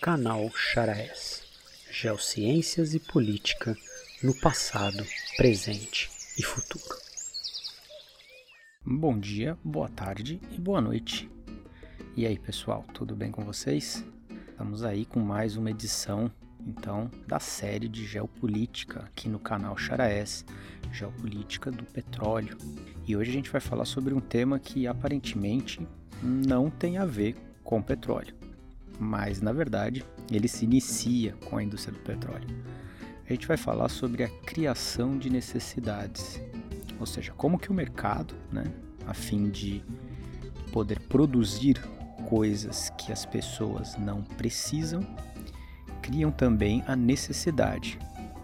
Canal Charaés Geociências e Política no passado, presente e futuro. Bom dia, boa tarde e boa noite. E aí, pessoal, tudo bem com vocês? Estamos aí com mais uma edição, então, da série de geopolítica aqui no canal Charaés, Geopolítica do Petróleo. E hoje a gente vai falar sobre um tema que aparentemente não tem a ver com petróleo, mas na verdade ele se inicia com a indústria do petróleo. A gente vai falar sobre a criação de necessidades, ou seja, como que o mercado, né, a fim de poder produzir coisas que as pessoas não precisam, criam também a necessidade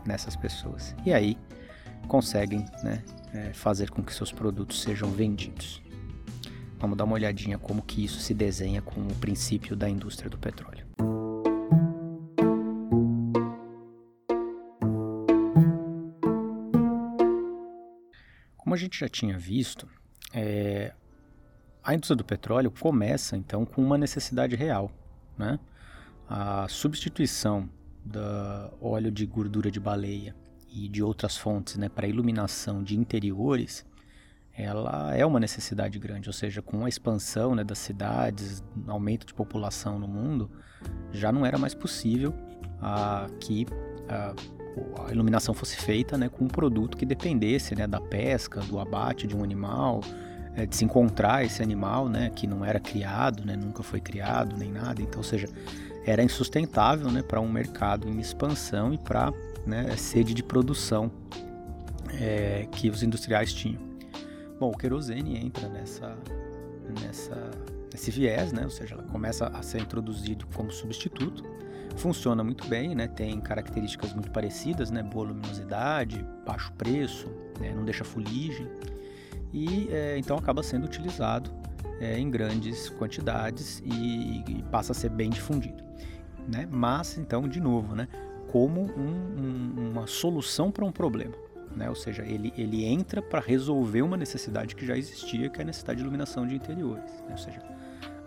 nessas pessoas. E aí conseguem né, é, fazer com que seus produtos sejam vendidos. Vamos dar uma olhadinha como que isso se desenha com o princípio da indústria do petróleo. Como a gente já tinha visto, é, a indústria do petróleo começa então com uma necessidade real, né? A substituição do óleo de gordura de baleia e de outras fontes né, para iluminação de interiores ela é uma necessidade grande, ou seja, com a expansão né, das cidades, aumento de população no mundo, já não era mais possível ah, que ah, a iluminação fosse feita né, com um produto que dependesse né, da pesca, do abate de um animal, é, de se encontrar esse animal né, que não era criado, né, nunca foi criado nem nada. Então, ou seja, era insustentável né, para um mercado em expansão e para né, sede de produção é, que os industriais tinham. Bom, o querosene entra nessa, nessa, nesse viés, né? ou seja, ela começa a ser introduzido como substituto. Funciona muito bem, né? tem características muito parecidas, né? boa luminosidade, baixo preço, né? não deixa fuligem, e é, então acaba sendo utilizado é, em grandes quantidades e, e, passa a ser bem difundido. Né? Mas, então, de novo, né? como um, um, uma solução para um problema né? Ou seja, ele, ele entra para resolver uma necessidade que já existia, que é a necessidade de iluminação de interiores, né? ou seja,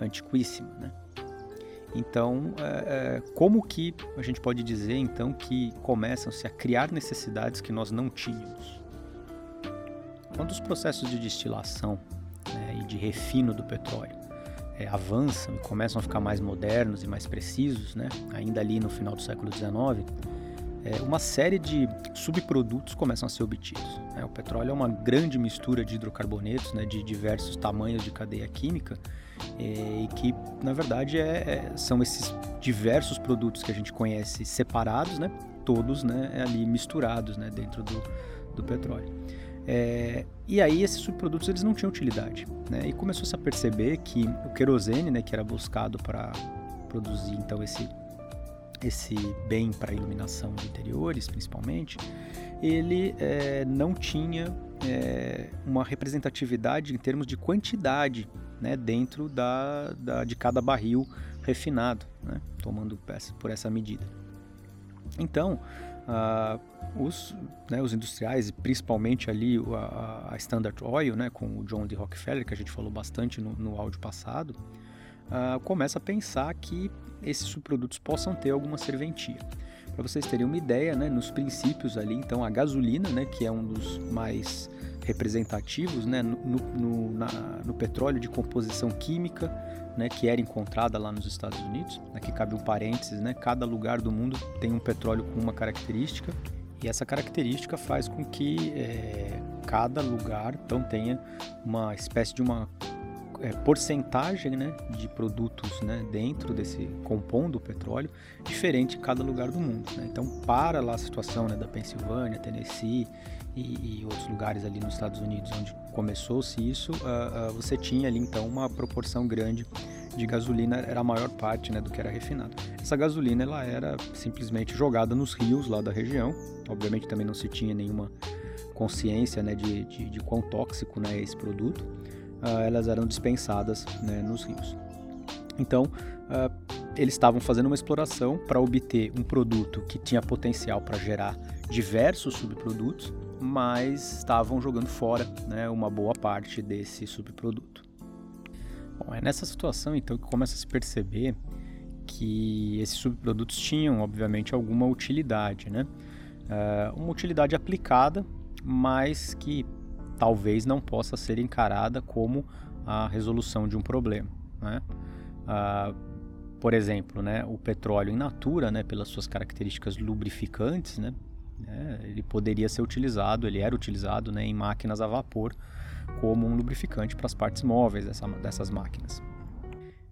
antiquíssima, né? Então, é, é, como que a gente pode dizer então que começam-se a criar necessidades que nós não tínhamos? Quando os processos de destilação né, e de refino do petróleo é, avançam e começam a ficar mais modernos e mais precisos, né, ainda ali no final do século XIX, é, uma série de subprodutos começam a ser obtidos. Né? O petróleo é uma grande mistura de hidrocarbonetos né, de diversos tamanhos de cadeia química é, e que, na verdade, é, é, são esses diversos produtos que a gente conhece separados, né, todos né, ali misturados né, dentro do, do petróleo. É, e aí esses subprodutos eles não tinham utilidade, né? E começou-se a perceber que o querosene, né, que era buscado para produzir então esse esse bem para iluminação de interiores, principalmente, ele é, não tinha é, uma representatividade em termos de quantidade né, dentro da, da, de cada barril refinado, né, tomando por essa medida. Então, uh, os, né, os industriais, principalmente ali a, a, Standard Oil, né, com o John D. Rockefeller, que a gente falou bastante no, no áudio passado, uh, começa a pensar que esses subprodutos possam ter alguma serventia. Para vocês terem uma ideia, né, nos princípios ali, então a gasolina, né, que é um dos mais representativos, né, no, no, na, no petróleo de composição química, né, que era encontrada lá nos Estados Unidos. Aqui cabe um parênteses, né, cada lugar do mundo tem um petróleo com uma característica e essa característica faz com que é, cada lugar então tenha uma espécie de uma é, porcentagem né, de produtos né, dentro desse compondo o petróleo diferente em cada lugar do mundo. Né? Então, para lá a situação né, da Pensilvânia, Tennessee e, e, outros lugares ali nos Estados Unidos onde começou-se isso, uh, uh, você tinha ali então uma proporção grande de gasolina, era a maior parte né, do que era refinado. Essa gasolina ela era simplesmente jogada nos rios lá da região, obviamente também não se tinha nenhuma consciência né, de, de, de quão tóxico né, é esse produto, uh, elas eram dispensadas né, nos rios. Então, uh, eles estavam fazendo uma exploração para obter um produto que tinha potencial para gerar diversos subprodutos, mas estavam jogando fora né, uma boa parte desse subproduto. Bom, é nessa situação então que começa a se perceber que esses subprodutos tinham, obviamente, alguma utilidade, né? Uh, uma utilidade aplicada, mas que talvez não possa ser encarada como a resolução de um problema, né? Uh, por exemplo, né, o petróleo in natura, né, pelas suas características lubrificantes, né, né, ele poderia ser utilizado, ele era utilizado né, em máquinas a vapor como um lubrificante para as partes móveis dessa, dessas máquinas.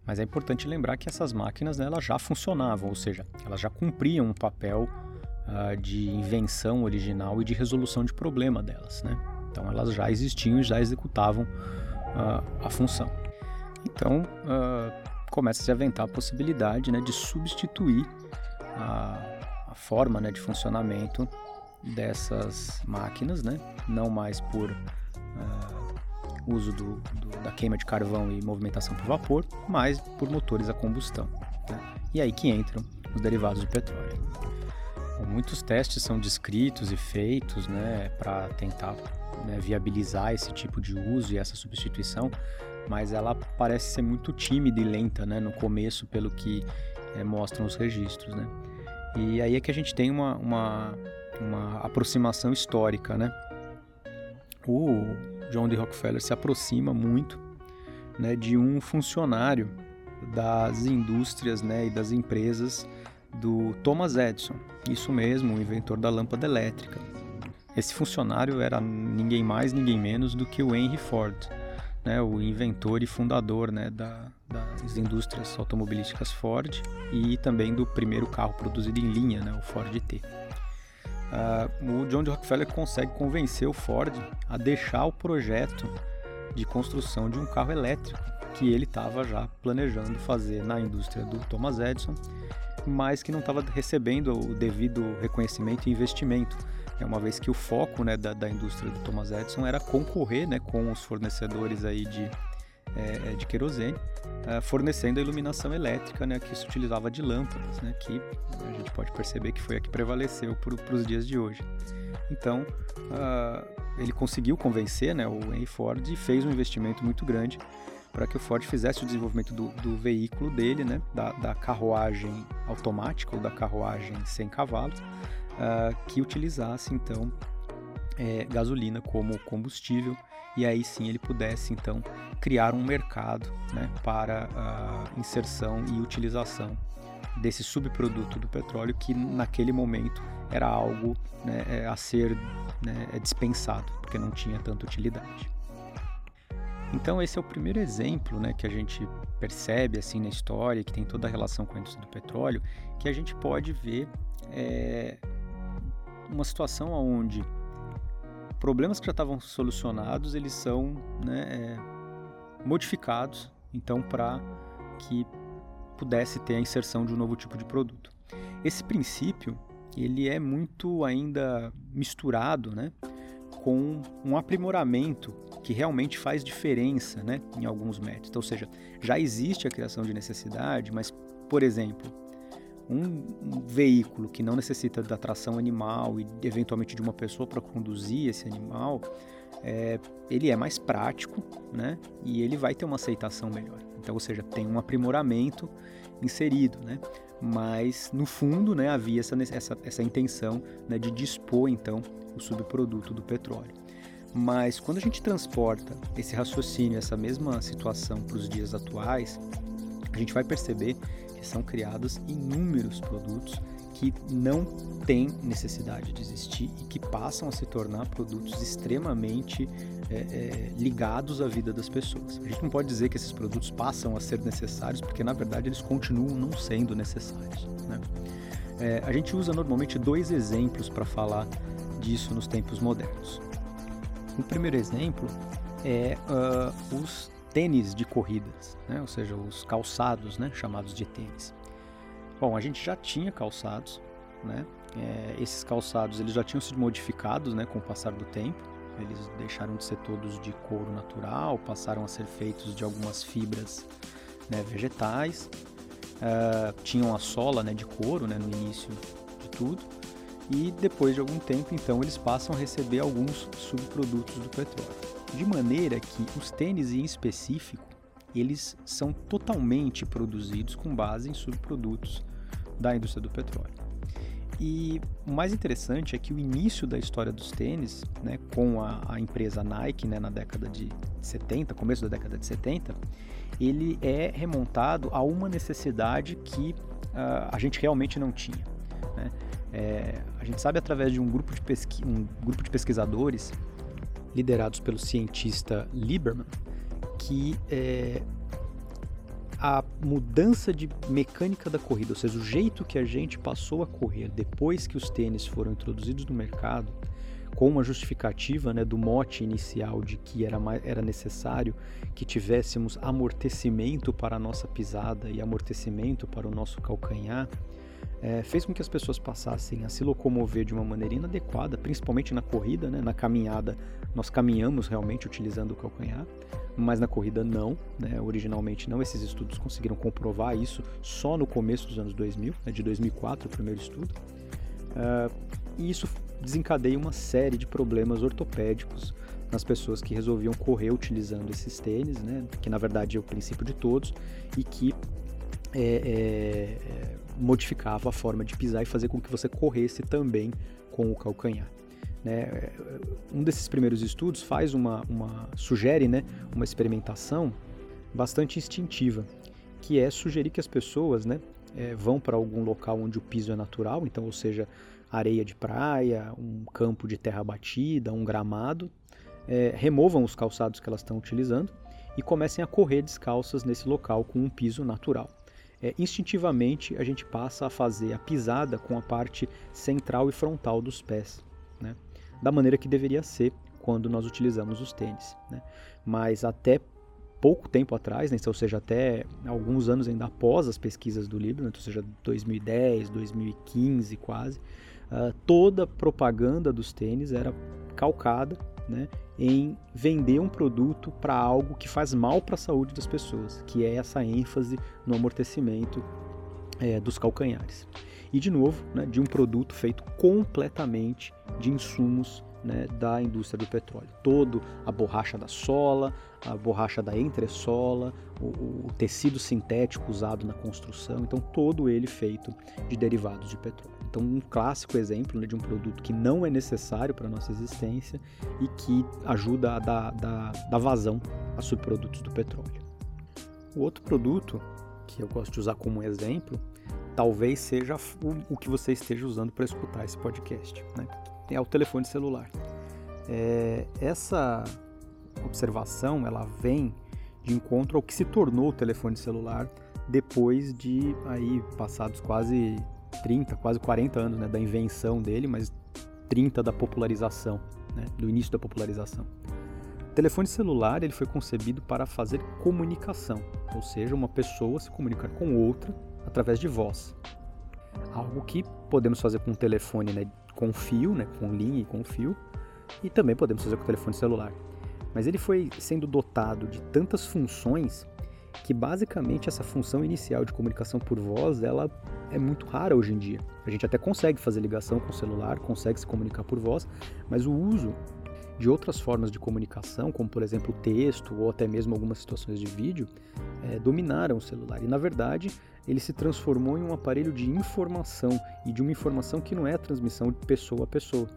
Mas é importante lembrar que essas máquinas né, elas já funcionavam, ou seja, elas já cumpriam um papel uh, de invenção original e de resolução de problema delas. Né? Então elas já existiam e já executavam uh, a função. Então uh, começa a aventar a possibilidade né, de substituir a, a forma né, de funcionamento dessas máquinas, né? não mais por uso do, do, da queima de carvão e movimentação por vapor, mas por motores a combustão. Né? E aí que entram os derivados do petróleo. Muitos testes são descritos e feitos né, para tentar né, viabilizar esse tipo de uso e essa substituição, mas ela parece ser muito tímida e lenta né, no começo, pelo que é, mostram os registros. Né? E aí é que a gente tem uma, uma, uma aproximação histórica. Né? O John D. Rockefeller se aproxima muito né, de um funcionário das indústrias né, e das empresas do Thomas Edison, isso mesmo, o inventor da lâmpada elétrica. Esse funcionário era ninguém mais, ninguém menos do que o Henry Ford, né, o inventor e fundador né, da, das indústrias automobilísticas Ford e também do primeiro carro produzido em linha, né, o Ford T uh, o John D. Rockefeller consegue convencer o Ford a deixar o projeto de construção de um carro elétrico que ele estava já planejando fazer na indústria do Thomas Edison, mas que não estava recebendo o devido reconhecimento e investimento, uma vez que o foco né, da, da indústria do Thomas Edison era concorrer né, com os fornecedores aí de é, é, de querosene, é, fornecendo a iluminação elétrica né, que se utilizava de lâmpadas, né, que a gente pode perceber que foi a que prevaleceu para os dias de hoje. Então, uh, ele conseguiu convencer né, o Henry Ford e fez um investimento muito grande para que o Ford fizesse o desenvolvimento do, do veículo dele, né, da, da, carruagem automática ou da carruagem sem cavalos, uh, que utilizasse então é, gasolina como combustível e aí sim ele pudesse então criar um mercado né, para a inserção e utilização desse subproduto do petróleo que naquele momento era algo né, é, a ser né, é dispensado porque não tinha tanta utilidade. Então esse é o primeiro exemplo né, que a gente percebe assim na história que tem toda a relação com a indústria do petróleo que a gente pode ver é, uma situação onde problemas que já estavam solucionados eles são né, é, modificados então para que pudesse ter a inserção de um novo tipo de produto. Esse princípio ele é muito ainda misturado né, com um aprimoramento que realmente faz diferença né, em alguns métodos. Ou seja, já existe a criação de necessidade, mas, por exemplo, um, veículo que não necessita da tração animal e eventualmente de uma pessoa para conduzir esse animal, é, ele é mais prático, né? E ele vai ter uma aceitação melhor. Então, ou seja, tem um aprimoramento inserido, né? Mas no fundo, né, havia essa, essa, essa intenção né, de dispor então o subproduto do petróleo. Mas quando a gente transporta esse raciocínio, essa mesma situação para os dias atuais, a gente vai perceber são criados inúmeros produtos que não têm necessidade de existir e que passam a se tornar produtos extremamente é, é, ligados à vida das pessoas. A gente não pode dizer que esses produtos passam a ser necessários, porque na verdade eles continuam não sendo necessários. Né? É, a gente usa normalmente dois exemplos para falar disso nos tempos modernos. O primeiro exemplo é uh, os tênis de corridas, né? ou seja, os calçados né? chamados de tênis. Bom, a gente já tinha calçados, né? É, esses calçados eles já tinham sido modificados né, com o passar do tempo. Eles deixaram de ser todos de couro natural, passaram a ser feitos de algumas fibras né, vegetais. Uh, tinham a sola né, de couro né, no início de tudo. E depois de algum tempo, então, eles passam a receber alguns subprodutos do petróleo de maneira que os tênis em específico eles são totalmente produzidos com base em subprodutos da indústria do petróleo. E o mais interessante é que o início da história dos tênis, né, com a, a empresa Nike né, na década de 70, começo da década de 70, ele é remontado a uma necessidade que uh, a gente realmente não tinha. Né? É, a gente sabe através de um grupo de, pesqui um grupo de pesquisadores liderados pelo cientista Lieberman que é, a mudança de mecânica da corrida, ou seja, o jeito que a gente passou a correr depois que os tênis foram introduzidos no mercado, com uma justificativa né, do mote inicial de que era, era necessário que tivéssemos amortecimento para a nossa pisada e amortecimento para o nosso calcanhar, é, fez com que as pessoas passassem a se locomover de uma maneira inadequada, principalmente na corrida, né? na caminhada. Nós caminhamos realmente utilizando o calcanhar, mas na corrida não, né? originalmente não. Esses estudos conseguiram comprovar isso só no começo dos anos 2000, né? de 2004 o primeiro estudo. Uh, e isso desencadeia uma série de problemas ortopédicos nas pessoas que resolviam correr utilizando esses tênis, né? que na verdade é o princípio de todos, e que é, é, modificava a forma de pisar e fazer com que você corresse também com o calcanhar. Né? Um desses primeiros estudos faz uma, uma sugere né, uma experimentação bastante instintiva, que é sugerir que as pessoas né, é, vão para algum local onde o piso é natural, então, ou seja, areia de praia, um campo de terra batida, um gramado, é, removam os calçados que elas estão utilizando e comecem a correr descalças nesse local com um piso natural é, instintivamente a gente passa a fazer a pisada com a parte central e frontal dos pés, né? da maneira que deveria ser quando nós utilizamos os tênis. Né? Mas até pouco tempo atrás, né, ou seja, até alguns anos ainda após as pesquisas do Libro, ou seja, 2010, 2015 quase, uh, toda propaganda dos tênis era calcada né, em vender um produto para algo que faz mal para a saúde das pessoas, que é essa ênfase no amortecimento é, dos calcanhares. E de novo, né, de um produto feito completamente de insumos né, da indústria do petróleo. Todo a borracha da sola, a borracha da entressola, o, o, tecido sintético usado na construção, então todo ele feito de derivados de petróleo. Então um clássico exemplo né, de um produto que não é necessário para a nossa existência e que ajuda a dar, dar, dar vazão a subprodutos do petróleo. O outro produto que eu gosto de usar como exemplo talvez seja o, o que você esteja usando para escutar esse podcast. Né? é o telefone celular. É, essa observação ela vem de encontro ao que se tornou o telefone celular depois de aí passados quase 30, quase 40 anos né, da invenção dele, mas 30 da popularização, né, do início da popularização. O telefone celular ele foi concebido para fazer comunicação, ou seja, uma pessoa se comunicar com outra através de voz. Algo que podemos fazer com um telefone né, com fio, né, com linha e com fio, e também podemos fazer com o telefone celular. Mas ele foi sendo dotado de tantas funções que basicamente essa função inicial de comunicação por voz, ela é muito rara hoje em dia. A gente até consegue fazer ligação com o celular, consegue se comunicar por voz, mas o uso de outras formas de comunicação, como por exemplo texto ou até mesmo algumas situações de vídeo, é, dominaram o celular. E na verdade, ele se transformou em um aparelho de informação e de uma informação que não é transmissão de pessoa a pessoa.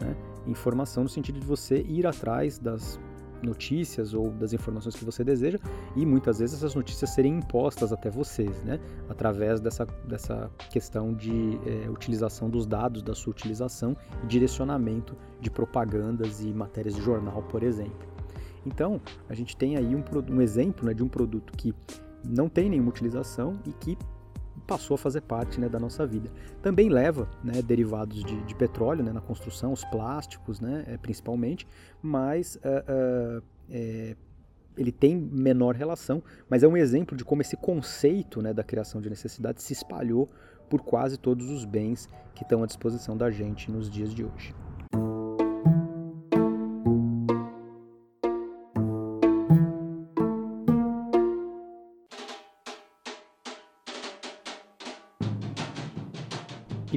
Né? Informação no sentido de você ir atrás das notícias ou das informações que você deseja e muitas vezes essas notícias serem impostas até vocês, né? através dessa, dessa questão de é, utilização dos dados, da sua utilização e direcionamento de propagandas e matérias de jornal, por exemplo. Então, a gente tem aí um, um exemplo né, de um produto que não tem nenhuma utilização e que passou a fazer parte né, da nossa vida. Também leva né, derivados de, de petróleo né, na construção, os plásticos né, é, principalmente, mas uh, uh, é, ele tem menor relação, mas é um exemplo de como esse conceito né, da criação de necessidade se espalhou por quase todos os bens que estão à disposição da gente nos dias de hoje.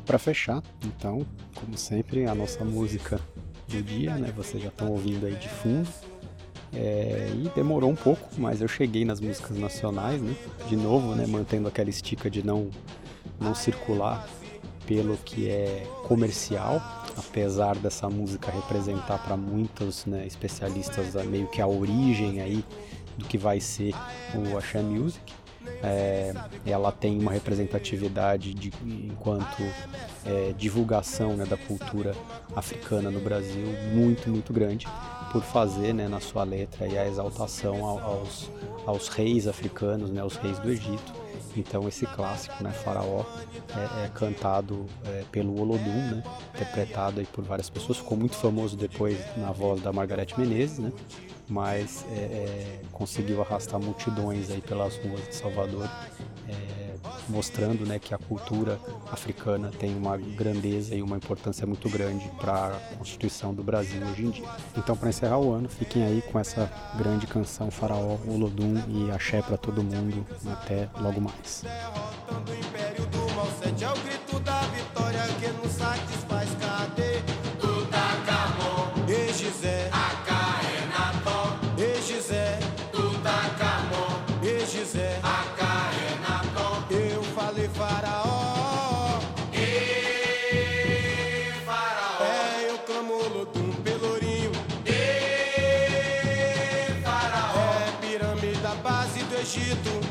Para fechar, então, como sempre, a nossa música do dia, né? Vocês já estão ouvindo aí de fundo. É, e demorou um pouco, mas eu cheguei nas músicas nacionais, né? De novo, né? Mantendo aquela estica de não, não circular pelo que é comercial, apesar dessa música representar para muitos né, especialistas meio que a origem aí do que vai ser o Axé Music. É, ela tem uma representatividade de, enquanto é, divulgação né, da cultura africana no Brasil muito, muito grande por fazer né, na sua letra a exaltação aos, aos reis africanos, né, aos reis do Egito. Então esse clássico, né, Faraó, é, é cantado é, pelo Olodum, né, interpretado aí por várias pessoas, ficou muito famoso depois na voz da Margareth Menezes, né, mas é, é, conseguiu arrastar multidões aí pelas ruas de Salvador, é, mostrando né, que a cultura africana tem uma grandeza e uma importância muito grande para a constituição do Brasil hoje em dia. Então, para encerrar o ano, fiquem aí com essa grande canção Faraó, Olodum e Axé para todo mundo. Até logo mais. Egito.